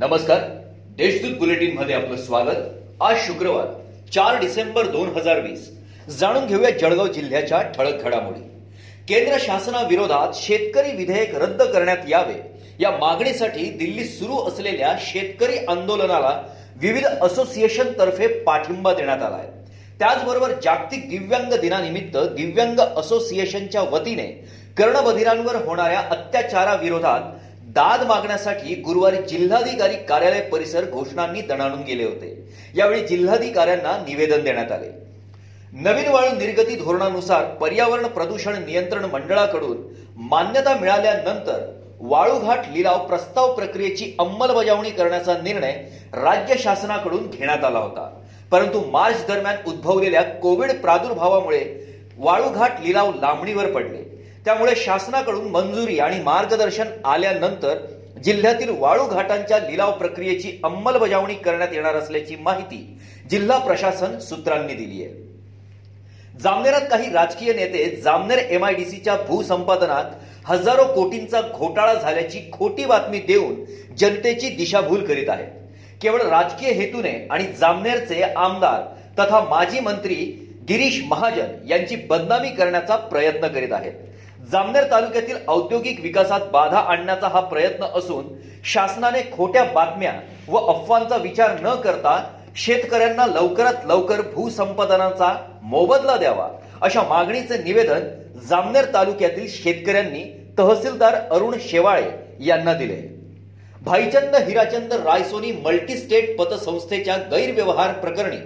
नमस्कार. देशदूत बुलेटिनमध्ये आपलं स्वागत. आज शुक्रवार चार डिसेंबर दोन हजार वीस. जाणून घेऊया जळगाव जिल्ह्याच्या ठळक घडामोडी. केंद्र शासनाविरोधात शेतकरी विधेयक रद्द करण्यात यावे या मागणीसाठी दिल्लीत सुरू असलेल्या शेतकरी आंदोलनाला विविध असोसिएशन तर्फे पाठिंबा देण्यात आला आहे त्याचबरोबर जागतिक दिव्यांग दिनानिमित्त दिव्यांग असोसिएशनच्या वतीने कर्णबधिरांवर होणाऱ्या अत्याचाराविरोधात दाद मागण्यासाठी गुरुवारी जिल्हाधिकारी कार्यालय परिसर घोषणांनी दणाणून गेले होते. यावेळी जिल्हाधिकाऱ्यांना निवेदन देण्यात आले. नवीन वाळू निर्गती धोरणानुसार पर्यावरण प्रदूषण नियंत्रण मंडळाकडून मान्यता मिळाल्यानंतर वाळूघाट लिलाव प्रस्ताव प्रक्रियेची अंमलबजावणी करण्याचा निर्णय राज्य शासनाकडून घेण्यात आला होता. परंतु मार्च दरम्यान उद्भवलेल्या कोविड प्रादुर्भावामुळे वाळूघाट लिलाव लांबणीवर पडले. त्यामुळे शासनाकडून मंजुरी आणि मार्गदर्शन आल्यानंतर जिल्ह्यातील वाळू घाटांच्या लिलाव प्रक्रियेची अंमलबजावणी करण्यात येणार असल्याची माहिती जिल्हा प्रशासन सूत्रांनी दिली आहे. जामनेरात काही राजकीय नेते जामनेर एमआयडीसीच्या भूसंपादनात हजारो कोटींचा घोटाळा झाल्याची खोटी बातमी देऊन जनतेची दिशाभूल करीत आहेत. केवळ राजकीय हेतूने आणि जामनेरचे आमदार तथा माजी मंत्री गिरीश महाजन यांची बदनामी करण्याचा प्रयत्न करीत आहेत. जामनेर तालुक्यातील औद्योगिक विकासात बाधा आणण्याचा हा प्रयत्न असून शासनाने खोट्या बातम्या व अफवांचा विचार न करता शेतकऱ्यांना लवकरात लवकर भूसंपादनाचा मोबदला द्यावा अशा मागणीचे निवेदन जामनेर तालुक्यातील शेतकऱ्यांनी तहसीलदार अरुण शेवाळे यांना दिले. भाईचंद हिराचंद रायसोनी मल्टीस्टेट पतसंस्थेच्या गैरव्यवहार प्रकरणी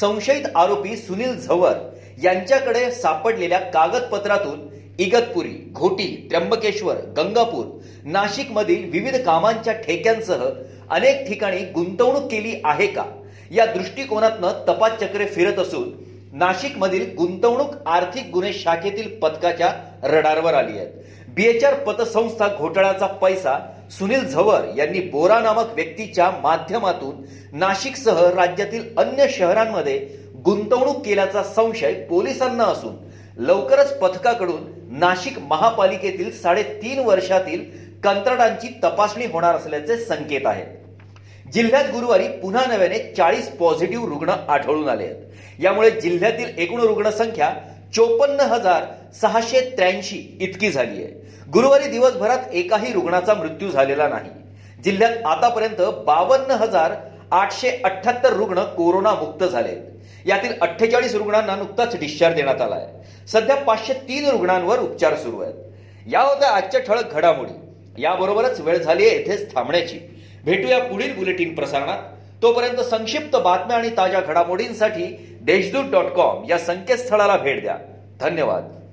संशयित आरोपी सुनील झवर यांच्याकडे सापडलेल्या कागदपत्रातून इगतपुरी घोटी त्र्यंबकेश्वर गंगापूर नाशिक मधील विविध कामांच्या ठेक्यांसह अनेक ठिकाणी गुंतवणूक केली आहे का? या दृष्टिकोनातनं तपास चक्रे फिरत असून नाशिक मधील गुंतवणूक आर्थिक गुन्हे शाखेतील पथकाच्या रडारवर आली आहेत. बीएचआर पतसंस्था घोटाळ्याचा पैसा सुनील झवर यांनी बोरा नामक व्यक्तीच्या माध्यमातून नाशिकसह राज्यातील अन्य शहरांमध्ये गुंतवणूक केल्याचा संशय पोलिसांना असून लवकरच पथकाकडून नाशिक महापालिकेतील साडेतीन वर्षातील कंत्राटांची तपासणी होणार असल्याचे संकेत आहेत. जिल्ह्यात गुरुवारी पुन्हा नव्याने चाळीस पॉझिटिव्ह रुग्ण आढळून आले आहेत. यामुळे जिल्ह्यातील एकूण रुग्णसंख्या चोपन्न हजार सहाशे त्र्याऐंशी इतकी झाली आहे. गुरुवारी दिवसभरात एकाही रुग्णाचा मृत्यू झालेला नाही. जिल्ह्यात आतापर्यंत बावन्न हजार आठशे अठ्याहत्तर रुग्ण कोरोनामुक्त झाले यातील अठ्ठेचाळीस रुग्णांना नुकताच डिस्चार्ज देण्यात आला आहे सध्या पाचशे तीन रुग्णांवर उपचार सुरू आहेत. या होत्या आजच्या ठळक घडामोडी. याबरोबरच वेळ झाली आहे येथेच थांबण्याची. भेटूया पुढील बुलेटिन प्रसारणात. तोपर्यंत संक्षिप्त बातम्या आणि ताज्या घडामोडींसाठी देशदूत डॉट कॉम या संकेतस्थळाला भेट द्या. धन्यवाद.